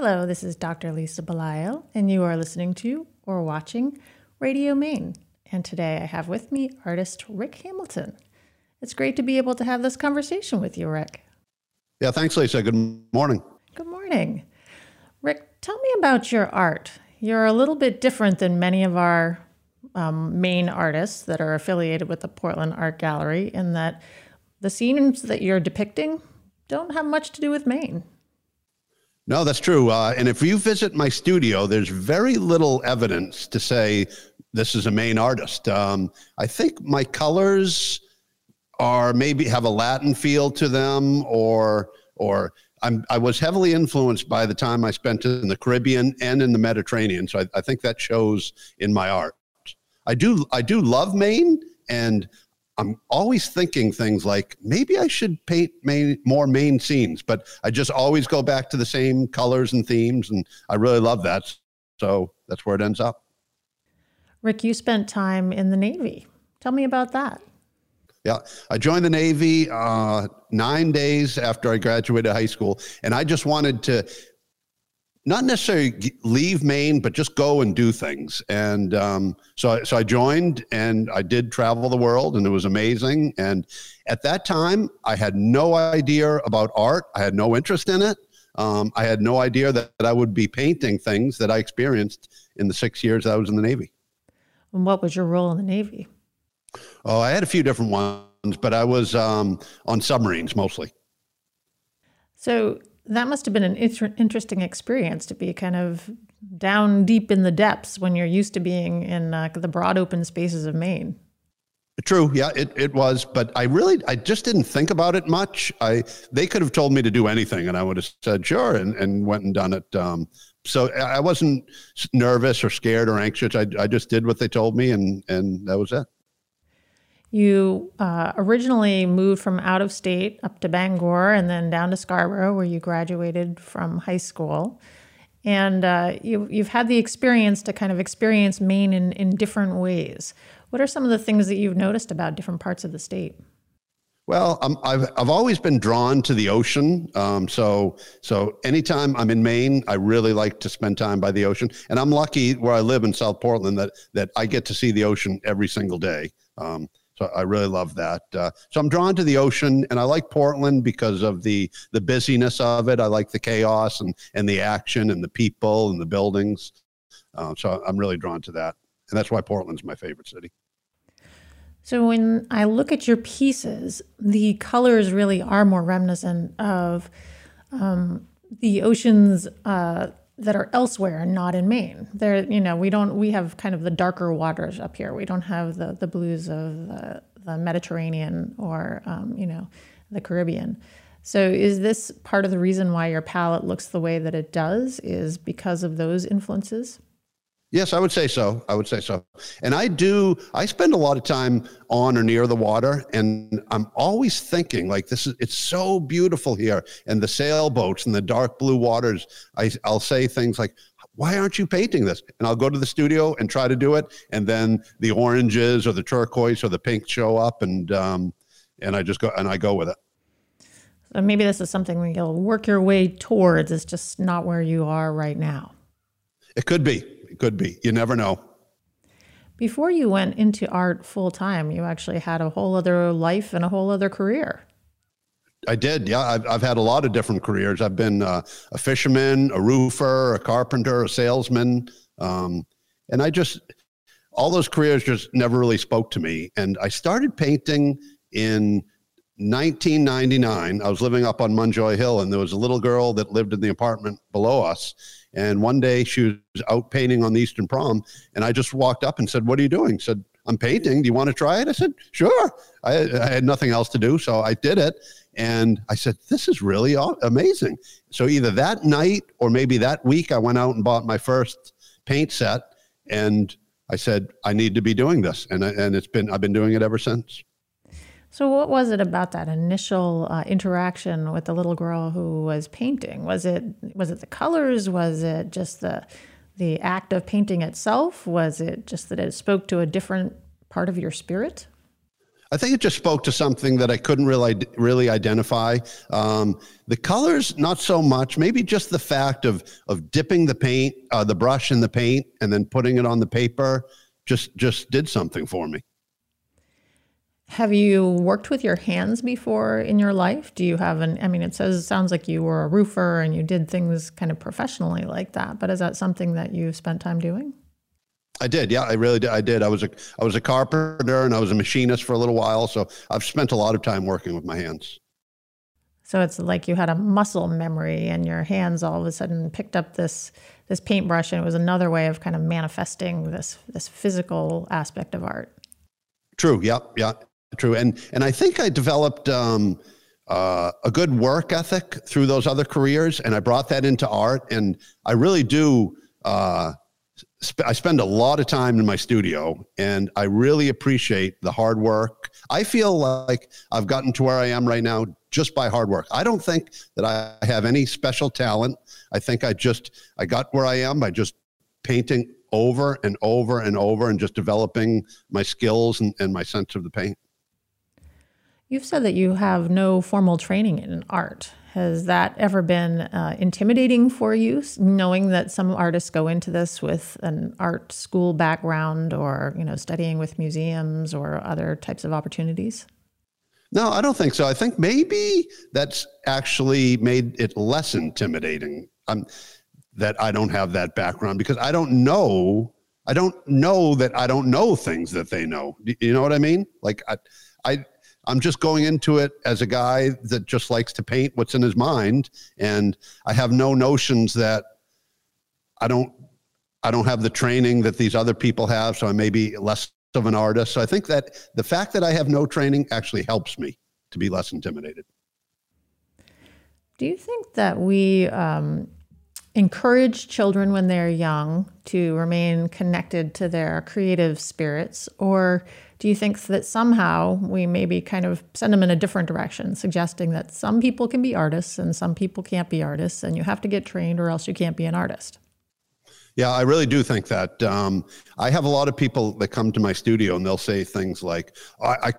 Hello, this is Dr. Lisa Belisle, and you are listening to or watching Radio Maine. And today I have with me artist Rick Hamilton. It's great to be able to have this conversation with you, Rick. Yeah, thanks, Lisa. Good morning. Good morning. Rick, tell me about your art. You're a little bit different than many of our um, Maine artists that are affiliated with the Portland Art Gallery in that the scenes that you're depicting don't have much to do with Maine. No, that's true. Uh, and if you visit my studio, there's very little evidence to say this is a Maine artist. Um, I think my colors are maybe have a Latin feel to them, or or I'm, I was heavily influenced by the time I spent in the Caribbean and in the Mediterranean. So I, I think that shows in my art. I do I do love Maine, and I'm always thinking things like maybe I should paint Maine, more Maine scenes, but I just always go back to the same colors and themes, and I really love that. So that's where it ends up. Rick, you spent time in the Navy. Tell me about that. Yeah, I joined the Navy uh, nine days after I graduated high school, and I just wanted to not necessarily leave Maine, but just go and do things. And um, so, so I joined and I did travel the world, and it was amazing. And at that time, I had no idea about art. I had no interest in it. Um, I had no idea that, that I would be painting things that I experienced in the six years I was in the Navy. And what was your role in the Navy? Oh, I had a few different ones, but I was um, on submarines mostly. So that must have been an inter- interesting experience to be kind of down deep in the depths when you're used to being in uh, the broad open spaces of Maine. True, yeah, it, it was, but I really I just didn't think about it much. I they could have told me to do anything, and I would have said sure, and, and went and done it. Um, so I wasn't nervous or scared or anxious. I, I just did what they told me, and and that was it. You uh, originally moved from out of state up to Bangor and then down to Scarborough, where you graduated from high school. And uh, you, you've had the experience to kind of experience Maine in, in different ways. What are some of the things that you've noticed about different parts of the state? Well, um, I've I've always been drawn to the ocean. Um, so so anytime I'm in Maine, I really like to spend time by the ocean. And I'm lucky where I live in South Portland that that I get to see the ocean every single day. Um, so I really love that. Uh, so I'm drawn to the ocean, and I like Portland because of the the busyness of it. I like the chaos and and the action and the people and the buildings. Uh, so I'm really drawn to that, and that's why Portland's my favorite city. So when I look at your pieces, the colors really are more reminiscent of um, the oceans uh, that are elsewhere and not in Maine. There, you know, we don't we have kind of the darker waters up here. We don't have the the blues of the, the Mediterranean or um, you know the Caribbean. So is this part of the reason why your palette looks the way that it does? Is because of those influences? Yes, I would say so. I would say so. And I do, I spend a lot of time on or near the water, and I'm always thinking, like, this is, it's so beautiful here. And the sailboats and the dark blue waters, I, I'll say things like, why aren't you painting this? And I'll go to the studio and try to do it. And then the oranges or the turquoise or the pink show up, and, um, and I just go, and I go with it. So maybe this is something you'll work your way towards. It's just not where you are right now. It could be. It could be. You never know. Before you went into art full time, you actually had a whole other life and a whole other career. I did. Yeah, I've, I've had a lot of different careers. I've been uh, a fisherman, a roofer, a carpenter, a salesman. Um, and I just, all those careers just never really spoke to me. And I started painting in 1999. I was living up on Munjoy Hill, and there was a little girl that lived in the apartment below us. And one day she was out painting on the Eastern Prom, and I just walked up and said, "What are you doing?" said, "I'm painting. Do you want to try it?" I said, "Sure." I, I had nothing else to do, so I did it. And I said, "This is really amazing." So either that night or maybe that week, I went out and bought my first paint set, and I said, "I need to be doing this," and and it's been I've been doing it ever since. So, what was it about that initial uh, interaction with the little girl who was painting? Was it was it the colors? Was it just the the act of painting itself? Was it just that it spoke to a different part of your spirit? I think it just spoke to something that I couldn't really really identify. Um, the colors, not so much. Maybe just the fact of of dipping the paint, uh, the brush in the paint, and then putting it on the paper, just just did something for me. Have you worked with your hands before in your life? Do you have an? I mean, it says it sounds like you were a roofer and you did things kind of professionally like that. But is that something that you've spent time doing? I did. Yeah, I really did. I did. I was a I was a carpenter and I was a machinist for a little while, so I've spent a lot of time working with my hands. So it's like you had a muscle memory and your hands all of a sudden picked up this this paintbrush and it was another way of kind of manifesting this this physical aspect of art. True. Yeah. Yeah. True. And and I think I developed um, uh, a good work ethic through those other careers, and I brought that into art. And I really do. Uh, sp- I spend a lot of time in my studio and I really appreciate the hard work. I feel like I've gotten to where I am right now just by hard work. I don't think that I have any special talent. I think I just I got where I am by just painting over and over and over and just developing my skills and, and my sense of the paint. You've said that you have no formal training in art. Has that ever been uh, intimidating for you, knowing that some artists go into this with an art school background or, you know, studying with museums or other types of opportunities? No, I don't think so. I think maybe that's actually made it less intimidating. Um, that I don't have that background because I don't know. I don't know that I don't know things that they know. You know what I mean? Like I, I I'm just going into it as a guy that just likes to paint what's in his mind, and I have no notions that I don't I don't have the training that these other people have, so I may be less of an artist. So I think that the fact that I have no training actually helps me to be less intimidated. Do you think that we um, encourage children when they're young to remain connected to their creative spirits, or do you think that somehow we maybe kind of send them in a different direction, suggesting that some people can be artists and some people can't be artists, and you have to get trained or else you can't be an artist? Yeah, I really do think that. Um, I have a lot of people that come to my studio and they'll say things like, I, I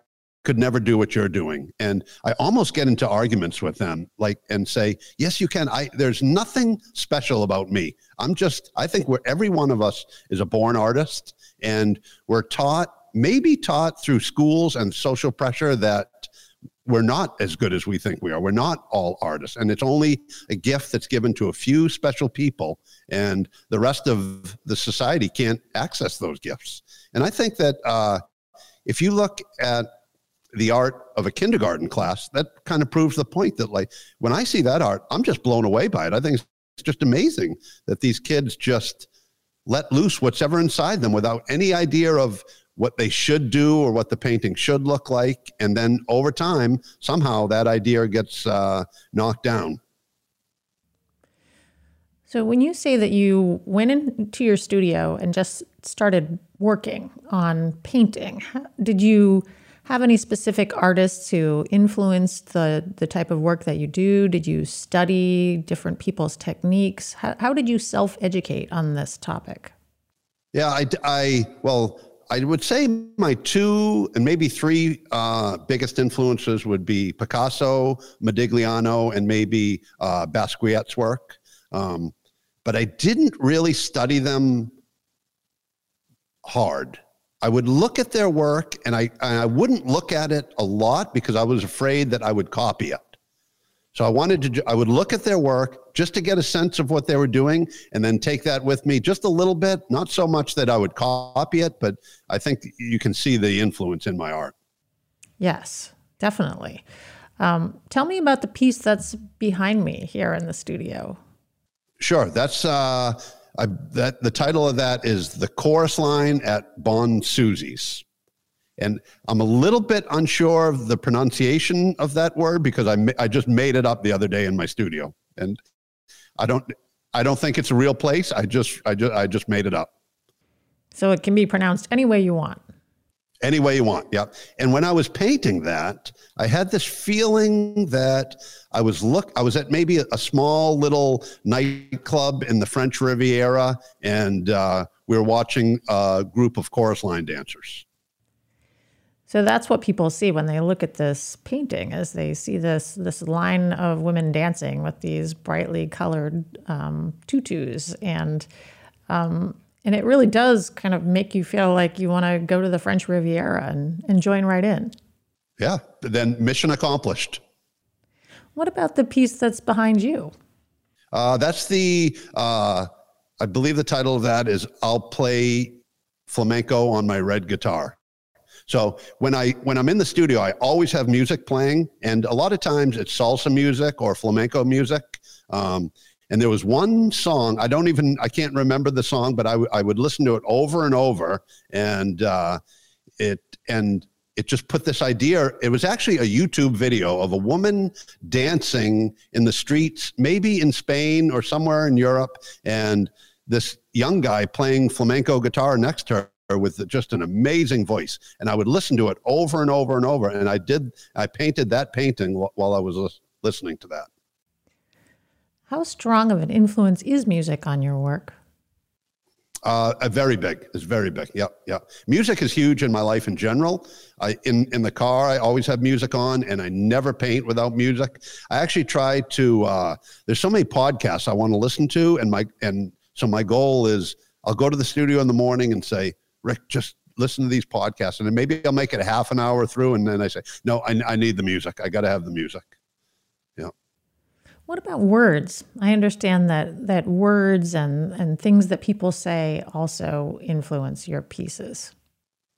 could never do what you're doing and i almost get into arguments with them like and say yes you can i there's nothing special about me i'm just i think we're every one of us is a born artist and we're taught maybe taught through schools and social pressure that we're not as good as we think we are. We're not all artists. And it's only a gift that's given to a few special people, and the rest of the society can't access those gifts. And I think that uh, if you look at the art of a kindergarten class, that kind of proves the point that, like, when I see that art, I'm just blown away by it. I think it's just amazing that these kids just let loose what's ever inside them without any idea of what they should do or what the painting should look like. And then over time, somehow that idea gets uh, knocked down. So, when you say that you went into your studio and just started working on painting, did you have any specific artists who influenced the, the type of work that you do? Did you study different people's techniques? How, how did you self educate on this topic? Yeah, I, I, well, I would say my two and maybe three uh, biggest influences would be Picasso, Modigliani, and maybe uh, Basquiat's work. Um, but I didn't really study them hard. I would look at their work and I, and I wouldn't look at it a lot because I was afraid that I would copy it. So I wanted to, I would look at their work just to get a sense of what they were doing and then take that with me just a little bit, not so much that I would copy it, but I think you can see the influence in my art. Yes, definitely. Um, tell me about the piece that's behind me here in the studio. Sure. That's, uh, I, that the title of that is the chorus line at Bon Susie's. And I'm a little bit unsure of the pronunciation of that word because I, I just made it up the other day in my studio. And I don't, I don't think it's a real place. I just, I just, I just made it up. So it can be pronounced any way you want. Any way you want. Yeah. And when I was painting that, I had this feeling that I was look, I was at maybe a, a small little nightclub in the French Riviera and, uh, we were watching a group of chorus line dancers So that's what people see when they look at this painting, is they see this this line of women dancing with these brightly colored um, tutus, and um, and it really does kind of make you feel like you want to go to the French Riviera and, and join right in. Yeah, then mission accomplished. What about the piece that's behind you? Uh, that's the, uh, I believe the title of that is I'll Play Flamenco on My Red Guitar. So when I when I'm in the studio, I always have music playing, and a lot of times it's salsa music or flamenco music. Um, and there was one song I don't even I can't remember the song, but I, w- I would listen to it over and over, and uh, it and it just put this idea. It was actually a YouTube video of a woman dancing in the streets, maybe in Spain or somewhere in Europe, and this young guy playing flamenco guitar next to her with just an amazing voice and i would listen to it over and over and over and i did i painted that painting while i was listening to that how strong of an influence is music on your work uh, very big. It's very big. Yeah, yeah. Music is huge in my life in general. I in in the car, I always have music on, and I never paint without music. I actually try to. Uh, there's so many podcasts I want to listen to, and my and so my goal is I'll go to the studio in the morning and say, Rick, just listen to these podcasts. And then maybe I'll make it a half an hour through. And then I say, no, I, I need the music. I got to have the music. Yeah. What about words? I understand that that words and, and things that people say also influence your pieces.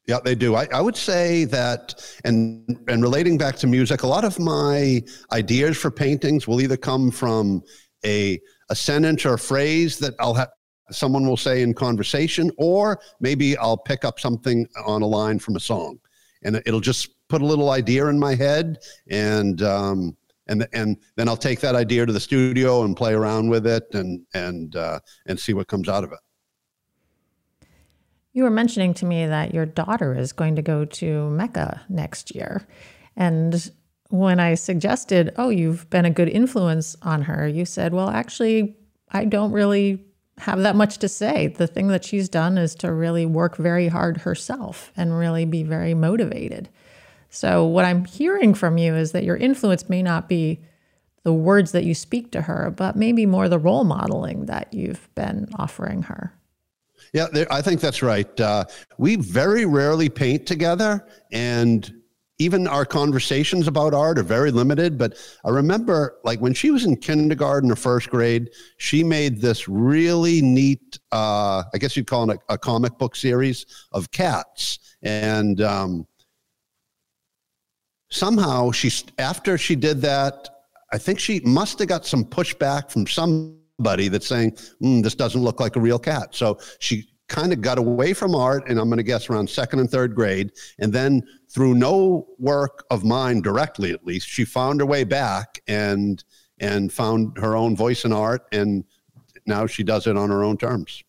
Yeah, they do. I, I would say that, and and relating back to music, a lot of my ideas for paintings will either come from a a sentence or a phrase that I'll have someone will say in conversation, or maybe I'll pick up something on a line from a song, and it'll just put a little idea in my head, and um, and and then I'll take that idea to the studio and play around with it, and and uh, and see what comes out of it. You were mentioning to me that your daughter is going to go to MECA next year, and when I suggested, "Oh, you've been a good influence on her," you said, "Well, actually, I don't really have that much to say. The thing that she's done is to really work very hard herself and really be very motivated. So, what I'm hearing from you is that your influence may not be the words that you speak to her, but maybe more the role modeling that you've been offering her. Yeah, I think that's right. Uh, we very rarely paint together, and even our conversations about art are very limited. But I remember, like when she was in kindergarten or first grade, she made this really neat, uh, I guess you'd call it a, a, comic book series of cats. And um, somehow she, after she did that, I think she must have got some pushback from somebody that's saying, mm, this doesn't look like a real cat. So she kind of got away from art, and I'm going to guess around second and third grade. And then through no work of mine directly, at least, she found her way back and and found her own voice in art, and now she does it on her own terms.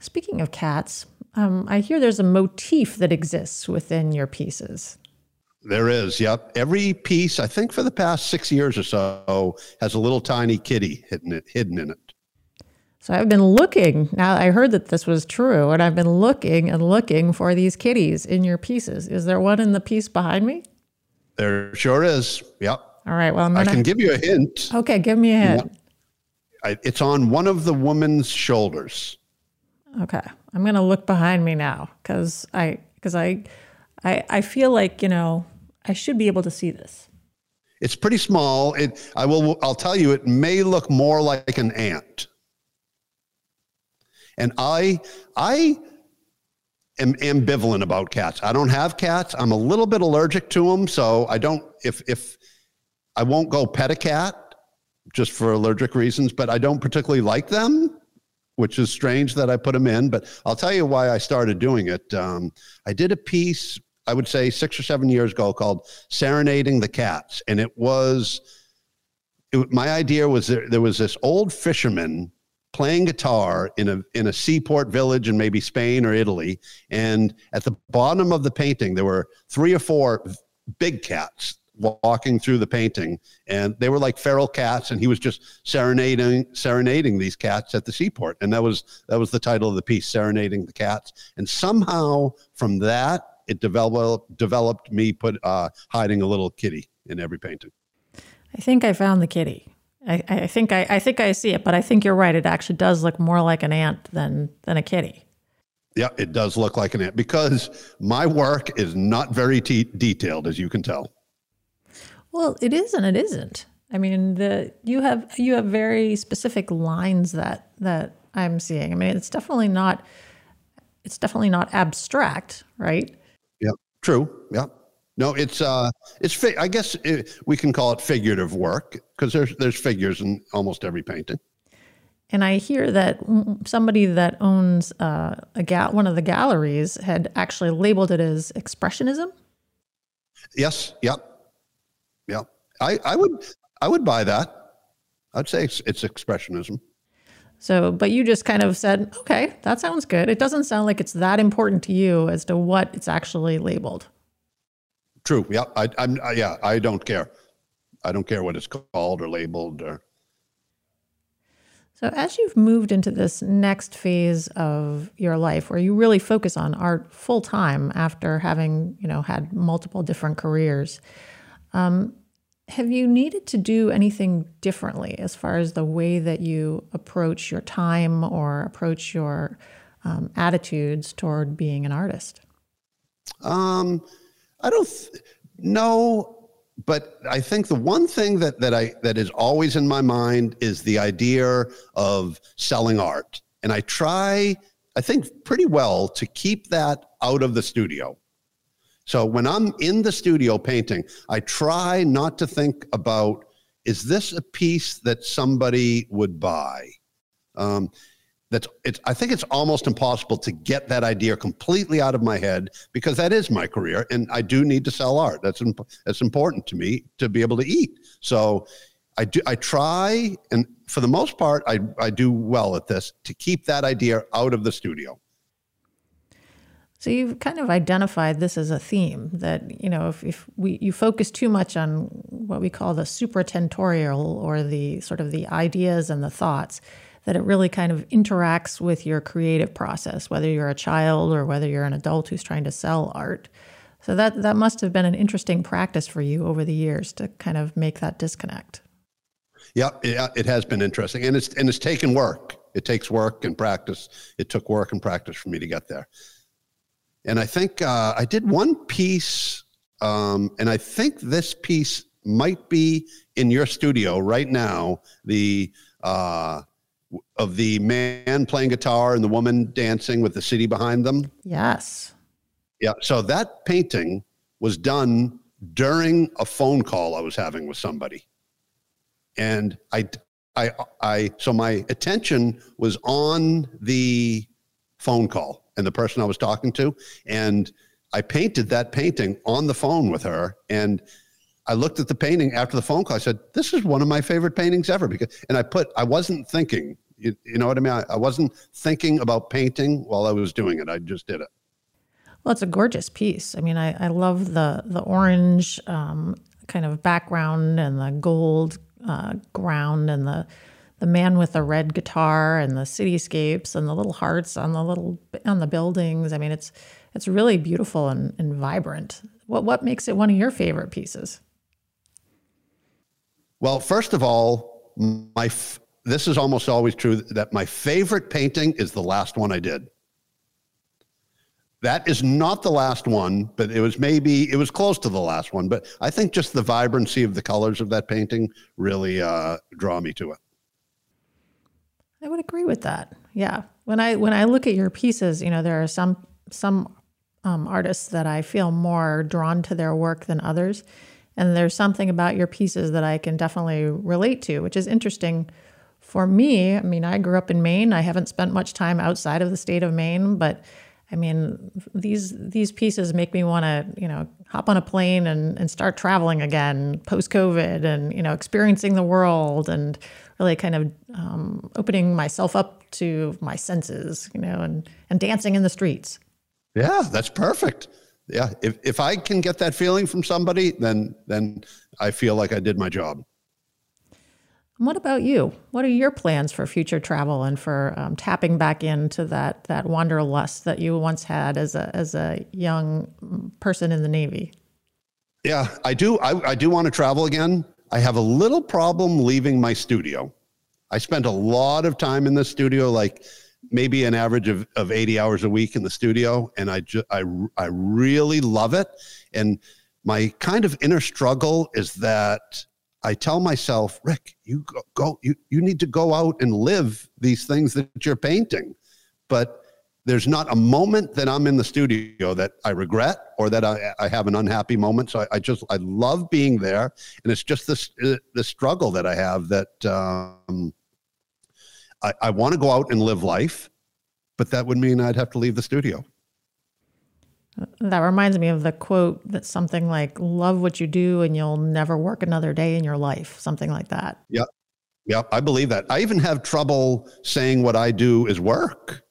Speaking of cats, um, I hear there's a motif that exists within your pieces. There is, yep. Every piece, I think, for the past six years or so, has a little tiny kitty hidden, it, hidden in it. So I've been looking. Now I heard that this was true, and I've been looking and looking for these kitties in your pieces. Is there one in the piece behind me? There sure is. Yep. All right. Well, gonna... i can give you a hint. Okay, give me a hint. I, it's on one of the woman's shoulders. Okay, I'm going to look behind me now because I because I, I I feel like you know I should be able to see this. It's pretty small. It I will I'll tell you it may look more like an ant. And I, I am ambivalent about cats. I don't have cats. I'm a little bit allergic to them, so I don't. If if I won't go pet a cat just for allergic reasons, but I don't particularly like them, which is strange that I put them in. But I'll tell you why I started doing it. Um, I did a piece, I would say six or seven years ago, called "Serenading the Cats," and it was. It, my idea was there, there was this old fisherman playing guitar in a in a seaport village in maybe Spain or Italy, and at the bottom of the painting there were three or four big cats walking through the painting, and they were like feral cats, and he was just serenading serenading these cats at the seaport, and that was that was the title of the piece, serenading the cats, and somehow from that it developed developed me put uh, hiding a little kitty in every painting. I think I found the kitty. I, I think I, I think I see it, but I think you're right. It actually does look more like an ant than than a kitty. Yeah, it does look like an ant because my work is not very te- detailed, as you can tell. Well, it is and it isn't. I mean, the you have you have very specific lines that that I'm seeing. I mean, it's definitely not it's definitely not abstract, right? Yeah, true. Yeah. No, it's uh, it's. Fi- I guess it, we can call it figurative work because there's there's figures in almost every painting. And I hear that somebody that owns uh, a ga- one of the galleries had actually labeled it as expressionism. Yes. Yep. Yeah. I I would I would buy that. I'd say it's, it's expressionism. So, but you just kind of said, okay, that sounds good. It doesn't sound like it's that important to you as to what it's actually labeled. True. Yeah. I, I'm. I, yeah. I don't care. I don't care what it's called or labeled or. So, as you've moved into this next phase of your life, where you really focus on art full time after having, you know, had multiple different careers, um, have you needed to do anything differently as far as the way that you approach your time or approach your um, attitudes toward being an artist? Um, I don't th- know, but I think the one thing that that I that is always in my mind is the idea of selling art, and I try, I think, pretty well to keep that out of the studio. So when I'm in the studio painting, I try not to think about is this a piece that somebody would buy? Um, that's it's i think it's almost impossible to get that idea completely out of my head because that is my career and i do need to sell art. That's imp- that's important to me to be able to eat. So i do i try and for the most part i i do well at this to keep that idea out of the studio. So you've kind of identified this as a theme that you know if, if we you focus too much on what we call the supratentorial or the sort of the ideas and the thoughts that it really kind of interacts with your creative process whether you're a child or whether you're an adult who's trying to sell art. So that that must have been an interesting practice for you over the years to kind of make that disconnect. Yeah yeah it has been interesting and it's and it's taken work. It takes work and practice. It took work and practice for me to get there. And I think uh, I did one piece, um, and I think this piece might be in your studio right now. The uh, of the man playing guitar and the woman dancing with the city behind them. Yes. Yeah. So that painting was done during a phone call I was having with somebody, and I, I, I. So my attention was on the phone call and the person I was talking to. And I painted that painting on the phone with her. And I looked at the painting after the phone call. I said, This is one of my favorite paintings ever. Because, and I put, I wasn't thinking, you, you know what I mean? I, I wasn't thinking about painting while I was doing it. I just did it. Well, it's a gorgeous piece. I mean, I, I love the the orange um, kind of background and the gold uh, ground and the the man with the red guitar and the cityscapes and the little hearts on the little on the buildings. I mean, it's it's really beautiful and, and vibrant. What what makes it one of your favorite pieces? Well, first of all, my this is almost always true that my favorite painting is the last one I did. That is not the last one, but it was maybe it was close to the last one. But I think just the vibrancy of the colors of that painting really uh, draw me to it. I would agree with that. Yeah. When I when I look at your pieces, you know, there are some some um, artists that I feel more drawn to their work than others, and there's something about your pieces that I can definitely relate to, which is interesting. For me, I mean, I grew up in Maine. I haven't spent much time outside of the state of Maine, but I mean, these these pieces make me want to, you know, hop on a plane and, and start traveling again post COVID and, you know, experiencing the world and really kind of um, opening myself up to my senses, you know, and, and dancing in the streets. Yeah, that's perfect. Yeah. If, if I can get that feeling from somebody, then, then I feel like I did my job. What about you? What are your plans for future travel and for um, tapping back into that that wanderlust that you once had as a as a young person in the Navy? Yeah, I do. I, I do want to travel again. I have a little problem leaving my studio. I spent a lot of time in the studio, like maybe an average of, of 80 hours a week in the studio. And I, just I, I really love it. And my kind of inner struggle is that I tell myself, Rick, you go, go you, you need to go out and live these things that you're painting. But there's not a moment that I'm in the studio that I regret or that I, I have an unhappy moment. So I, I, just, I love being there. And it's just this, uh, this struggle that I have that, um, I, I want to go out and live life, but that would mean I'd have to leave the studio. That reminds me of the quote that's something like, love what you do and you'll never work another day in your life, something like that. Yep. Yep. I believe that. I even have trouble saying what I do is work.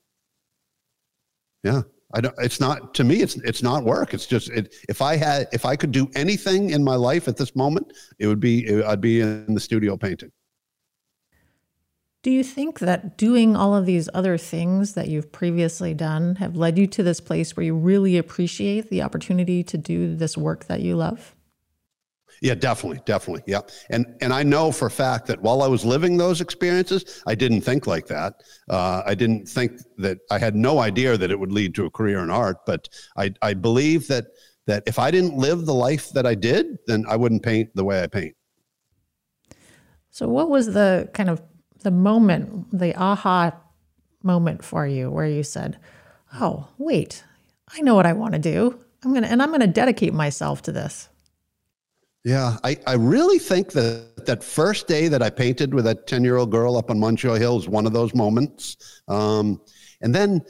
Yeah. I don't, it's not to me. It's it's not work. It's just it, if I had if I could do anything in my life at this moment, it would be I'd be in the studio painting. Do you think that doing all of these other things that you've previously done have led you to this place where you really appreciate the opportunity to do this work that you love? Yeah, definitely, definitely. Yeah. And and I know for a fact that while I was living those experiences, I didn't think like that. Uh, I didn't think that I had no idea that it would lead to a career in art, but I, I believe that that if I didn't live the life that I did, then I wouldn't paint the way I paint. So what was the kind of the moment, the aha moment for you where you said, "Oh, wait, I know what I want to do. I'm gonna and I'm gonna dedicate myself to this." Yeah, I, I really think that that first day that I painted with that 10 year old girl up on Munjoy Hill was one of those moments. Um, and then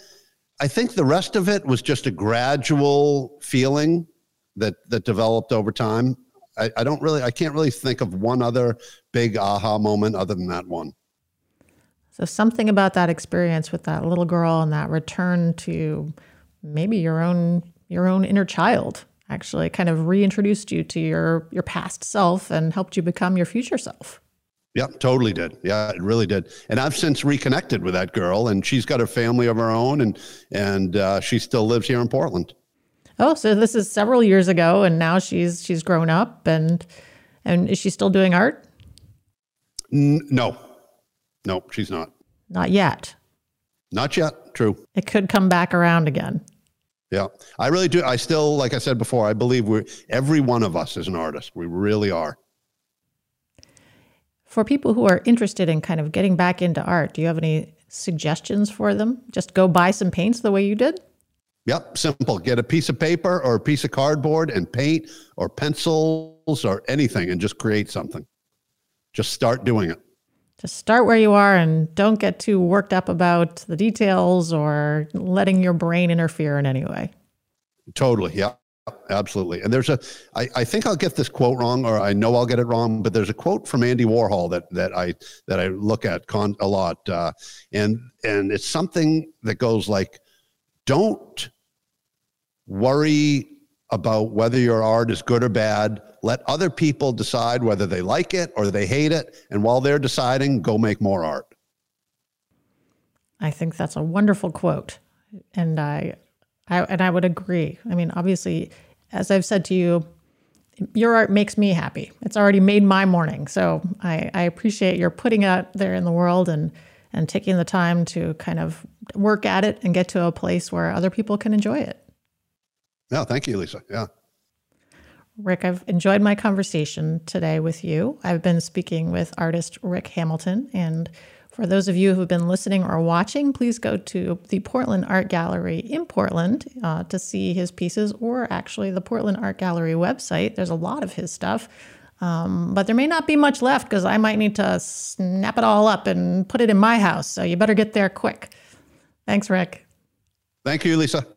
I think the rest of it was just a gradual feeling that that developed over time. I, I don't really, I can't really think of one other big aha moment other than that one. So something about that experience with that little girl and that return to maybe your own your own inner child actually kind of reintroduced you to your your past self and helped you become your future self. Yeah, totally did. Yeah, it really did. And I've since reconnected with that girl, and she's got a family of her own, and and uh, she still lives here in Portland. Oh, so this is several years ago, and now she's she's grown up, and and is she still doing art? N- no, no, she's not. Not yet. Not yet. True. It could come back around again. Yeah, I really do. I still, like I said before, I believe we're every one of us is an artist. We really are. For people who are interested in kind of getting back into art, do you have any suggestions for them? Just go buy some paints the way you did? Yep, simple. Get a piece of paper or a piece of cardboard and paint or pencils or anything and just create something. Just start doing it just start where you are and don't get too worked up about the details or letting your brain interfere in any way. Totally. Yeah. Absolutely. And there's a, I, I think I'll get this quote wrong, or I know I'll get it wrong, but there's a quote from Andy Warhol that, that I, that I look at con, a lot. Uh, and, and it's something that goes like, don't worry about whether your art is good or bad. Let other people decide whether they like it or they hate it. And while they're deciding, go make more art. I think that's a wonderful quote. And I, I and I would agree. I mean, obviously, as I've said to you, your art makes me happy. It's already made my morning. So I, I appreciate your putting it out there in the world and and taking the time to kind of work at it and get to a place where other people can enjoy it. Yeah, thank you, Lisa. Yeah. Rick, I've enjoyed my conversation today with you. I've been speaking with artist Rick Hamilton. And for those of you who've been listening or watching, please go to the Portland Art Gallery in Portland uh, to see his pieces, or actually the Portland Art Gallery website. There's a lot of his stuff. Um, but there may not be much left because I might need to snap it all up and put it in my house. So you better get there quick. Thanks, Rick. Thank you, Lisa.